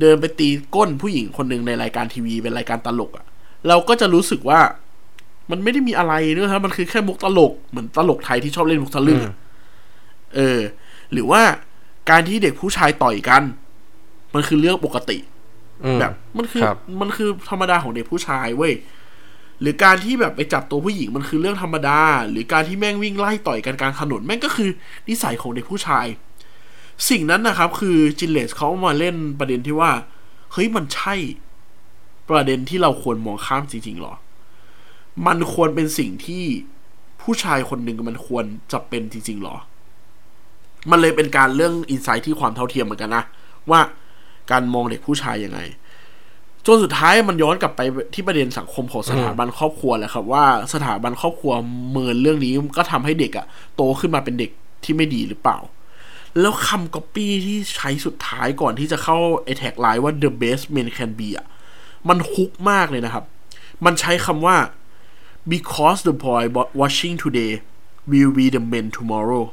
เดินไปตีก้นผู้หญิงคนหนึ่งในรายการทีวีเป็นรายการตลกอะ่ะ เราก็จะรู้สึกว่า มันไม่ได้มีอะไรเนอะครับ มันคือแค่มุกตลกเหมือนตลกไทยที่ชอบเล่นมุกทะลึ่งอะเออ หรือว่าการที่เด็กผู้ชายต่อยกัน มันคือเรื่องปกติอืมแบบมันคือครับมันคือธรรมดาของเด็กผู้ชายเว้ยหรือการที่แบบไปจับตัวผู้หญิงมันคือเรื่องธรรมดา หรือการที่แม่งวิ่งไล่ต่อยกันกลางถนนแม่งก็คือนิสัยของเด็กผู้ชาย สิ่งนั้นนะครับ คือจินเลสเขามาเล่นประเด็นที่ว่าเฮ้ยมันใช่ ประเด็นที่เราควรมองข้ามจริงๆหรอ มันควรเป็นสิ่งที่ผู้ชายคนหนึ่งมันควรจะเป็นจริงๆหรอ มันเลยเป็นการเรื่องอินไซต์ที่ความเท่าเทียมเหมือนกันนะ ว่าการมองเด็กผู้ชายยังไง จนสุดท้ายมันย้อนกลับไปที่ประเด็นสังคมของสถาบันครอบครัวแหละครับ ว่าสถาบันครอบครัวเมินเรื่องนี้ก็ทำให้เด็กอะโตขึ้นมาเป็นเด็กที่ไม่ดีหรือเปล่า แล้วคำก๊อปปี้ที่ใช้สุดท้ายก่อนที่จะเข้าไอแท็กไลน์ว่า the best man can be อะมันฮุกมากเลยนะครับ มันใช้คำว่า because the boy watching today will be the man tomorrow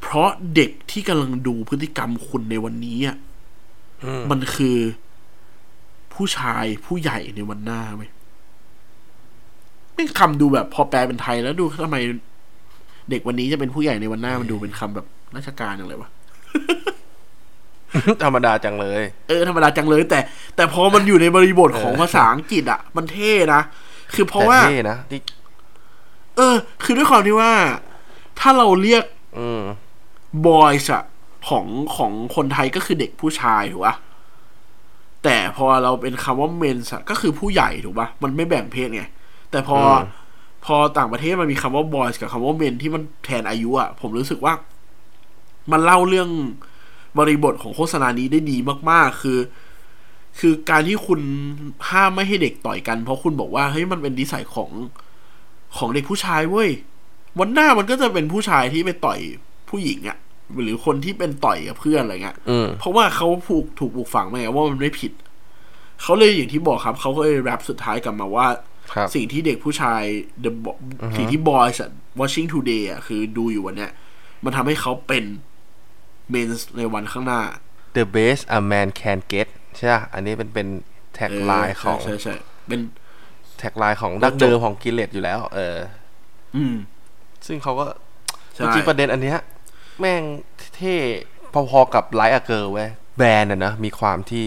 เพราะเด็กที่กำลังดูพฤติกรรมคุณในวันนี้อะมันคือผู้ชายผู้ใหญ่ในวันหน้าไหมไม่คำดูแบบพอแปลเป็นไทยแล้วดูทำไม เด็กวันนี้จะเป็นผู้ใหญ่ในวันหน้ามันดูเป็นคำแบบราชการอย่างไรวะธรรมดาจังเลย เออธรรมดาจังเลย แต่ แต่พอมันอยู่ในบริบทของภาษาอังกฤษอะ มันเท่นะ คือเพราะแต่ว่าเท่นะที่เออ คือด้วยความที่ว่า ถ้าเราเรียก อืมบอยส์อะของของคนไทยก็คือเด็กผู้ชายถูกปะแต่พอเราเป็นคำว่าเมนส์ก็คือผู้ใหญ่ถูกปะมันไม่แบ่งเพศไง แต่พออมพอต่างประเทศมันมีคำว่าบอยส์กับคำว่าเมนที่มันแทนอายุอะผมรู้สึกว่า มันเล่าเรื่องบริบทของโฆษณานี้ได้ดีมาก ๆ คือ คือการที่คุณห้ามไม่ให้เด็กต่อยกัน เพราะคุณบอกว่าเฮ้ยมันเป็นนิสัยของของเด็กผู้ชายเว้ยวันหน้ามันก็จะเป็นผู้ชายที่ไปต่อยผู้หญิงอะหรือคนที่เป็นต่อยกับเพื่อนอะไรเงี้ยอืมเพราะว่าเขาผูกถูกปลูกฝังมาไงว่ามันไม่ผิด เขาเลยอย่างที่บอกครับ เขาก็เลย wrap สุดท้ายกลับมาว่าครับสิ่งที่เด็กผู้ชาย the Bo- สิ่งที่ boys อะ watching today อะคือดูอยู่วันเนี้ยมันทำให้เขาเป็น men ในวันข้างหน้า the best a man can get ใช่ปะอันนี้เป็นเป็น tagline ของใช่ใช่ใช่เป็น tagline ของดั้งเดิมของ Gillette อยู่แล้ว เออ อืม ซึ่งเขาก็ใช่จริงๆประเด็นอันเนี้ยแม่งเท่พอๆกับ Like a Girl เว้ยแบรนด์อะนะมีความที่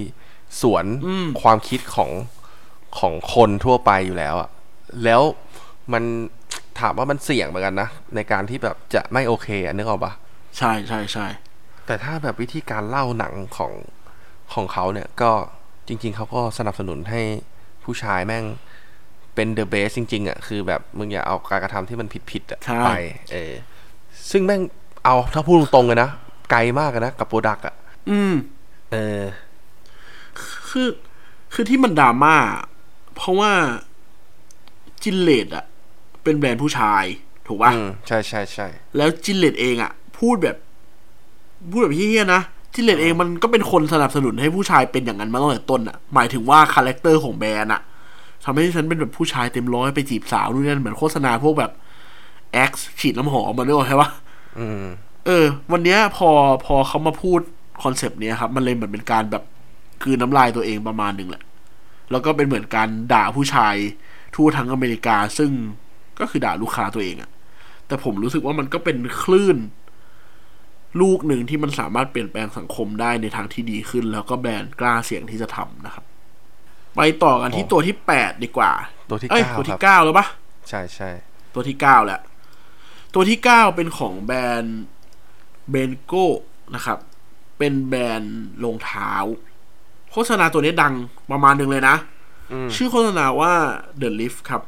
สวนอืมความคิดของของคนทั่วไปอยู่แล้วอะแล้วมันถามว่ามันเสี่ยงเหมือนกันนะ ในการที่แบบจะไม่โอเคอะนึกออกปะใช่ใช่ใช่แต่ถ้าแบบวิธีการเล่าหนังของ ของเขาเนี่ยก็จริง ๆ เขาก็สนับสนุนให้ผู้ชายแม่งเป็น the best จริง ๆ อะ คือแบบมึงอย่าเอาการกระทำที่มันผิดๆอะใช่ไป เออ ซึ่งแม่งเอาถ้าพูดตรงๆเลยนะ ไกลมากเลยนะ กับ product อะ อืม เออ คือ คือที่มันดราม่า เพราะว่า Gillette อะเป็นแบรนด์ผู้ชาย ถูกป่ะอืมใช่ใช่ใช่แล้ว Gillette เองอะพูดแบบ พูดแบบเฮี้ยๆนะ Gillette เองมันก็เป็นคนสนับสนุนให้ผู้ชายเป็นอย่างนั้นมาตั้งแต่ต้นอะหมายถึงว่าคาแรคเตอร์ของแบรนด์อะทำให้ฉันเป็นแบบผู้ชายเต็มร้อยไปจีบสาวนู่นนั่นเหมือนโฆษณาพวกแบบแอคฉีดน้ำหอมมาด้วยใช่ปะอืมเออ วันเนี้ยพอพอเขามาพูดคอนเซปต์เนี้ยครับ มันเลยเหมือนเป็นการแบบกลืนน้ำลายตัวเองประมาณหนึ่งแหละ แล้วก็เป็นเหมือนการด่าผู้ชายทั่วทั้งอเมริกา ซึ่งก็คือด่าลูกค้าตัวเองอะแต่ผมรู้สึกว่ามันก็เป็นคลื่น ลูกหนึ่งที่มันสามารถเปลี่ยนแปลงสังคมได้ในทางที่ดีขึ้น แล้วก็แบรนด์กล้าเสี่ยงที่จะทำนะครับ ไปต่อกันที่โอ้ตัวที่แปดดีกว่า ตัวที่เอ้ยเก้าตัวคที่รับเก้าแล้วปะใช่ใช่ตัวที่เก้าแล้วตัวที่เก้าเป็นของแบรนด์เบนโก้นะครับ เป็นแบรนด์รองเท้า โฆษณาตัวนี้ดังประมาณหนึ่งเลยนะอืมชื่อโฆษณาว่า The Lift ครับ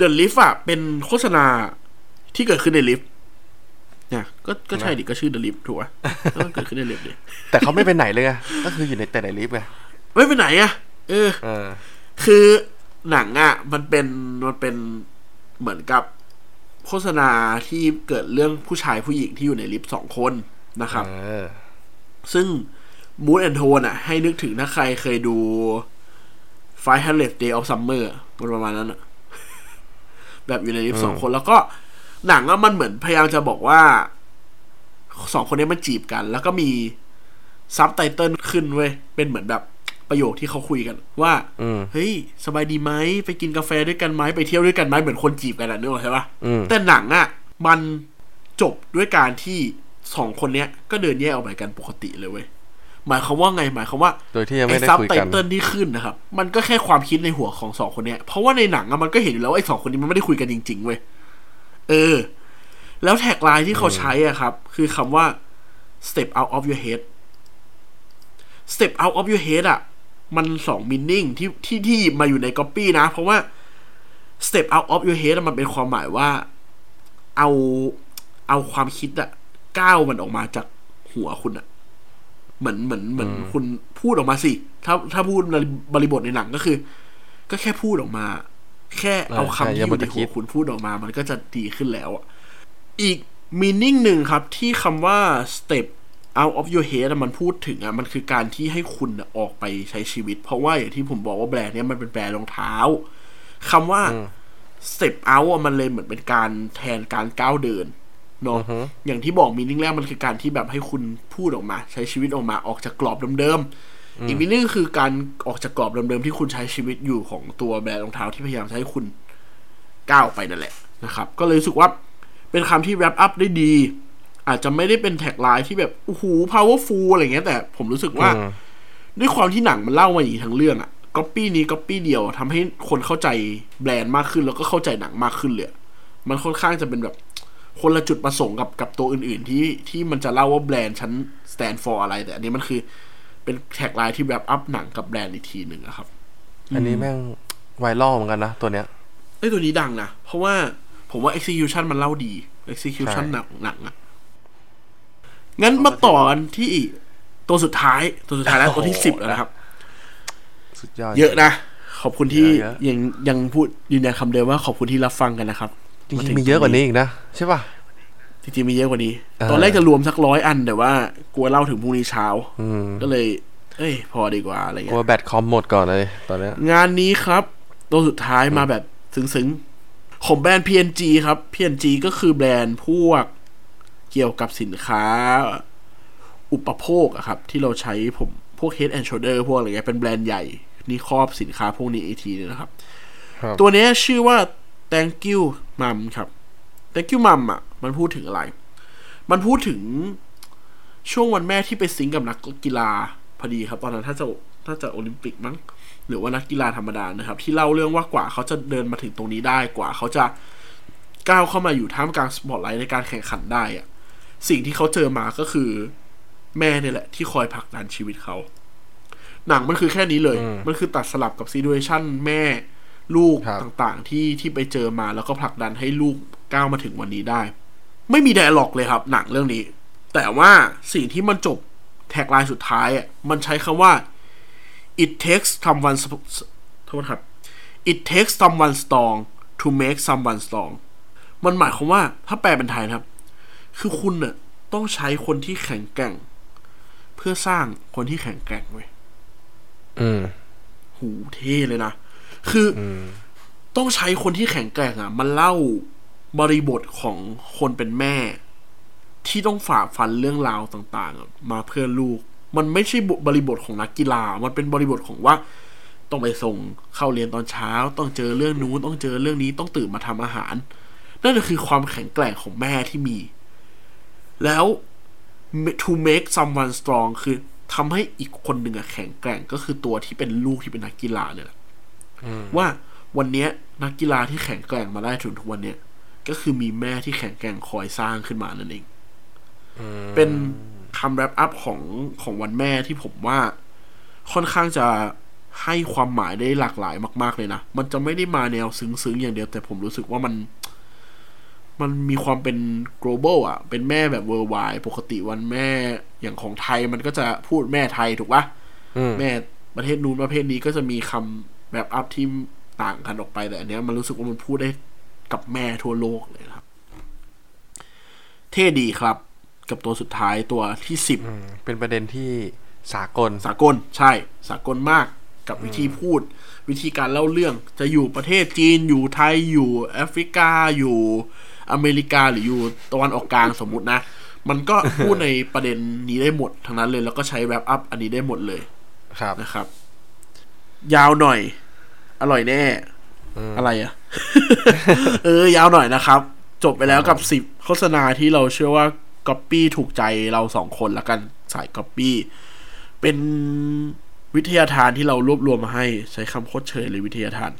The Lift อะ เป็นโฆษณาที่เกิดขึ้นในลิฟต์ เนี่ยก็ก็ใช่ดิก็ชื่อ The Lift ถูกไหมก็เกิดขึ้นในลิฟต์ดิแต่เขาไม่ไปไหนเลยไงก็คืออยู่ในแต่ในลิฟต์ไงไม่ไปไหนอะเออเออคือหนังอะมันเป็นมันเป็นเหมือนกับโฆษณาที่เกิดเรื่องผู้ชายผู้หญิงที่อยู่ในลิฟต์สองคนนะครับเออซึ่ง mood and tone อะให้นึกถึงถ้าใครเคยดู Five Hundred Day of Summer อะมันประมาณนั้นอะแบบอยู่ในลิฟต์สองคนแล้วก็ หนังอะมันเหมือนพยายามจะบอกว่าสองคนนี้มันจีบกัน แล้วก็มีซับไตเติลขึ้นเว้ยเป็นเหมือนแบบประโยคที่เขาคุยกัน ว่าอืมเฮ้ย สบายดีไหมไปกินกาแฟด้วยกันไหมไปเที่ยวด้วยกันไหมเหมือนคนจีบกันอะนึกออกใช่ปะอืมแต่หนังอะมันจบด้วยการที่สองคนเนี้ย ก็เดินแยกออกไปกันปกติเลยเว้ยหมายความว่าไงหมายความว่าโดยที่ยังไม่ไอ้ได้ซับคุยไตกันเติลที่ขึ้นนะครับ มันก็แค่ความคิดในหัวของสองคนเนี้ยเพราะว่าในหนังอะมันก็เห็นอยู่แล้วว่าไอ้สองคนนี้มันไม่ได้คุยกันจริงๆเว้ย เออ แล้ว tagline ที่เขาใช้อะครับ คือคำว่า step out of your head step out of your head อะ มันสอง meaning ที่ที่ที่หยิบมาอยู่ในก๊อปปี้นะ เพราะว่า step out of your head อะมันเป็นความหมายว่า เอาเอาความคิดอะก้าวมันออกมาจากหัวคุณอะเหมือนเหมือนเหมือนคุณพูดออกมาสิ ถ้าถ้าพูดในบริบทในหนังก็คือ ก็แค่พูดออกมา แค่เอาคำที่อยู่ในหัวคุณพูดออกมา มันก็จะดีขึ้นแล้วอะอีกมีนิ่งหนึ่งครับที่คำว่า step out of your head อะมันพูดถึงอะมันคือการที่ให้คุณอะออกไปใช้ชีวิต เพราะว่าอย่างที่ผมบอกว่าแบรนด์เนี้ยมันเป็นแบรนด์รองเท้าคำว่า step out อะมันเลยเหมือนเป็นการแทนการก้าวเดินเนาะอย่างที่บอกมีนิ่งแรกมันคือการที่แบบให้คุณพูดออกมา ใช้ชีวิตออกมาออกจากกรอบเดิมๆ อีก meaning คือการออกจากกรอบเดิมๆที่คุณใช้ชีวิตอยู่ของตัวแบรนด์รองเท้าที่พยายามจะให้คุณก้าวไปนั่นแหละนะครับ ก็เลยรู้สึกว่าเป็นคำที่ wrap up ได้ดี อาจจะไม่ได้เป็น tagline ที่แบบโอ้โห powerful อะไรเงี้ยแต่ผมรู้สึกว่า ด้วยความที่หนังมันเล่ามาอย่างนี้ทั้งเรื่องอะก๊อปปี้นี้ก๊อปปี้เดียวทำให้คนเข้าใจแบรนด์มากขึ้นแล้วก็เข้าใจหนังมากขึ้นเลยอะมันค่อนข้างจะเป็นแบบคนละจุดประสงค์กับกับตัวอื่น ๆ ที่ที่มันจะเล่าว่าแบรนด์ฉัน stand for อะไร แต่อันนี้มันคือ เป็นแท็กไลน์ที่แบบอัพหนังกับแบรนด์อีกทีหนึ่งอะครับ อันนี้แม่งไวรัลเหมือนกันนะ ตัวเนี้ยเอ้ยตัวนี้ดังนะ เพราะว่าผมว่า execution มันเล่าดี execution ใช่หนังหนังอะงั้นมาต่อกันที่ตัวสุดท้าย ตัวสุดท้ายแล้วตัวที่สิบแล้วนะครับ สุดยอด เยอะนะ ขอบคุณที่เยอะยังยังพูดยืนยันคำเดิมว่าขอบคุณที่รับฟังกันนะครับ จริงๆมีเยอะกว่านี้อีกนะ ใช่ป่ะ จริงๆมีเยอะกว่านี้เออตอนแรกจะรวมสักร้อยอันแต่ว่ากลัวเล่าถึงพรุ่งนี้เช้าอืมก็เลย เอ้ย พอดีกว่าอะไรกลัเงี้วยแบตคอมหมดก่อนเลย ตอนเนี้ยงานนี้ครับ ตัวสุดท้ายมาแบบซึ้งๆของแบรนด์ PNG ครับ PNG ก็คือแบรนด์พวกเกี่ยวกับสินค้า อุปโภคอะครับ ที่เราใช้ผมพวก Head and Shoulder พวกอะไรเงี้ยเป็นแบรนด์ใหญ่นี่ครอบสินค้าพวกนี้อีกทีนึงนะครับครับตัวเนี้ยชื่อว่า thank you mom ครับ thank you mom อะ มันพูดถึงอะไร มันพูดถึงช่วงวันแม่ที่ไปซิงก์กับนักกีฬาพอดีครับ ตอนนั้นถ้าจะถ้าจะโอลิมปิกมั้งหรือว่านักกีฬาธรรมดานะครับ ที่เล่าเรื่องว่ากว่าเขาจะเดินมาถึงตรงนี้ได้กว่า เขาจะก้าวเข้ามาอยู่ท่ามกลางสปอตไลท์ในการแข่งขันได้อะสิ่งที่เขาเจอมาก็คือ แม่เนี่ยแหละ ที่คอยผลักดันชีวิตเขา หนังมันคือแค่นี้เลย มันคือตัดสลับกับซีดูเอชั่นแม่ลูกครับต่างๆ ที่ที่ไปเจอมาแล้วก็ผลักดันให้ลูกก้าวมาถึงวันนี้ได้ ไม่มีไดอะล็อกเลยครับ หนังเรื่องนี้ แต่ว่าสิ่งที่มันจบแท็กไลน์สุดท้ายอะมันใช้คำว่า it takes someone sp- โทษครับ it takes someone strong to make someone strong มันหมายความว่าถ้าแปลเป็นไทยนะครับ คือคุณน่ะต้องใช้คนที่แข็งแกร่ง เพื่อสร้างคนที่แข็งแกร่งเว้ยอืมหูเท่เลยนะ คืออต้องใช้คนที่แข็งแกร่งอะ มันเล่า บริบทของคนเป็นแม่ ที่ต้องฝ่าฟันเรื่องราวต่างๆ มาเพื่อลูก มันไม่ใช่บริบทของนักกีฬา มันเป็นบริบทของว่า ต้องไปส่งเข้าเรียนตอนเช้า ต้องเจอเรื่องนู้นต้องเจอเรื่องนี้ต้องตื่นมาทำอาหาร นั่นก็คือความแข็งแกร่งของแม่ที่มี แล้ว to make someone strong คือทำให้อีกคนหนึ่งอะแข็งแกร่งก็คือตัวที่เป็นลูกที่เป็นนักกีฬาเนี่ยแหละว่าวันเนี้ยนักกีฬาที่แข็งแกร่งมาได้ถึงทุกวันเนี้ย ก็คือมีแม่ที่แข็งแกร่งคอยสร้างขึ้นมานั่นเองเป็นคำแรปอัพของของวันแม่ที่ผมว่าค่อนข้างจะให้ความหมายได้หลากหลายมาก ๆ เลยนะ มันจะไม่ได้มาแนวซึ้งๆ อย่างเดียว แต่ผมรู้สึกว่ามัน มันมีความเป็น global อะ เป็นแม่แบบ worldwide ปกติวันแม่อย่างของไทยมันก็จะพูดแม่ไทยถูกปะอืมแม่ประเทศนู้นประเภทนี้ก็จะมีคำแบบอัพที่ต่างกันออกไปแต่อันเนี้ยมันรู้สึกว่ามันพูดได้ กับแม่ทั่วโลกเลยนะครับ เท่ดีครับ กับตัวสุดท้ายตัวที่สิบอืมเป็นประเด็นที่สากลสากลใช่ สากลมากกับวิธีพูด วิธีการเล่าเรื่องจะอยู่ประเทศจีนอยู่ไทยอยู่แอฟริกาอยู่อเมริกาหรืออยู่ตะวันออกกลางสมมุตินะ มันก็พูดในประเด็นนี้ได้หมดทั้งนั้นเลย แล้วก็ใช้แรปอัพอันนี้ได้หมดเลยครับนะครับ ยาวหน่อย อร่อยแน่ อะไรอะ เออยาวหน่อยนะครับ จบไปแล้วกับสิบโฆษณาที่เราเชื่อว่าก๊อปปี้ถูกใจเราสองคนละกันสายก๊อปปี้เป็นวิทยาทานที่เรารวบรวมมาให้ ใช้คำโคตรเชยเลยวิทยาทาน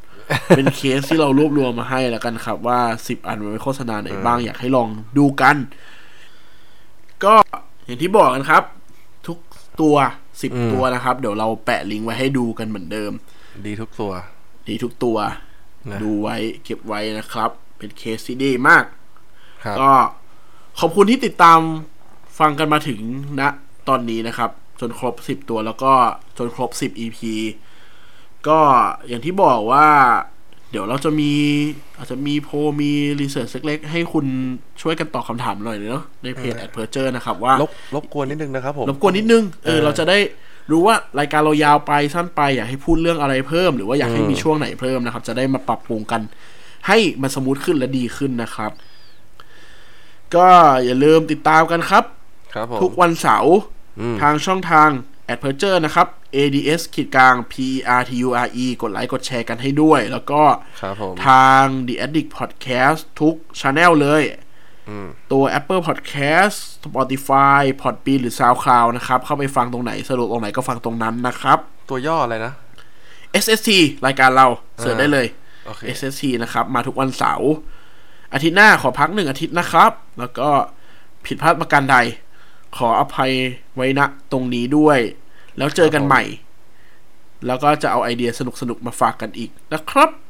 เป็นเคสที่เรารวบรวมมาให้แล้วกันครับ ว่าสิบอันมันเป็นโฆษณาไหนบ้างอยากให้ลองดูกัน ก็อย่างที่บอกกันครับ ทุกตัวสิบอืมตัวนะครับ เดี๋ยวเราแปะลิงก์ไว้ให้ดูกันเหมือนเดิม ดีทุกตัว ดีทุกตัวนะ ดูไว้เก็บไว้นะครับ เป็นเคสที่ดีมากครับก็ขอบคุณที่ติดตามฟังกันมาถึงณตอนนี้นะครับ จนครบสิบตัวแล้วก็จนครบสิบ EP ก็อย่างที่บอกว่า เดี๋ยวเราจะมี อาจจะมีโพลมี research เล็กๆให้คุณช่วยกันตอบคำถามหน่อยเนาะในเพจ Adperture นะครับ ว่า รบรบกวนนิดนึงนะครับผม รบกวนนิดนึง เออเออเราจะได้ รู้ว่ารายการเรายาวไปสั้นไปอยากให้พูดเรื่องอะไรเพิ่ม หรือว่าอยากให้มีช่วงไหนเพิ่มนะครับ จะได้มาปรับปรุงกัน ให้มัน smooth ขึ้นและดีขึ้นนะครับ ก็อย่าลืมติดตามกันครับครับผมทุกวันเสาร์อืมทางช่องทาง a d p e r t u r e นะครับ ad ขีดกลาง p r t u r e กดไลค์กดแชร์กันให้ด้วย แล้วก็ครับผมทาง The Addict Podcast ทุกช anel เลยอืม ตัว Apple Podcast Spotify Podbean หรือ SoundCloud นะครับ เข้าไปฟังตรงไหนสะดวกตรงไหนก็ฟังตรงนั้นนะครับ ตัวย่ออะไรนะ SST รายการเรา search ได้เลยโอเค SST นะครับ มาทุกวันเสาร์อาทิตย์หน้าขอพักหนึ่งอาทิตย์นะครับ แล้วก็ผิดพลาดประการใด ขออภัยไว้ณตรงนี้ด้วย แล้วเจอกันใหม่ แล้วก็จะเอาไอเดียสนุกๆมาฝากกันอีกนะครับพ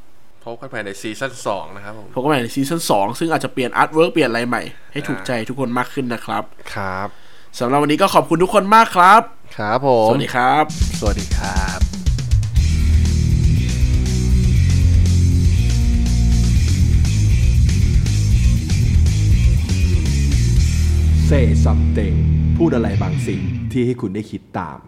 บกันภายใน season สองนะครับผมพบกันใหม่ใน season 2ซึ่งอาจจะเปลี่ยน artwork เปลี่ยนอะไรใหม่ ให้ถูกใจทุกคนมากขึ้นนะครับ ครับสำหรับวันนี้ก็ขอบคุณทุกคนมากครับ ครับผม สวัสดีครับ สวัสดีครับ Say something พูดอะไรบางสิ่งที่ให้คุณได้คิดตาม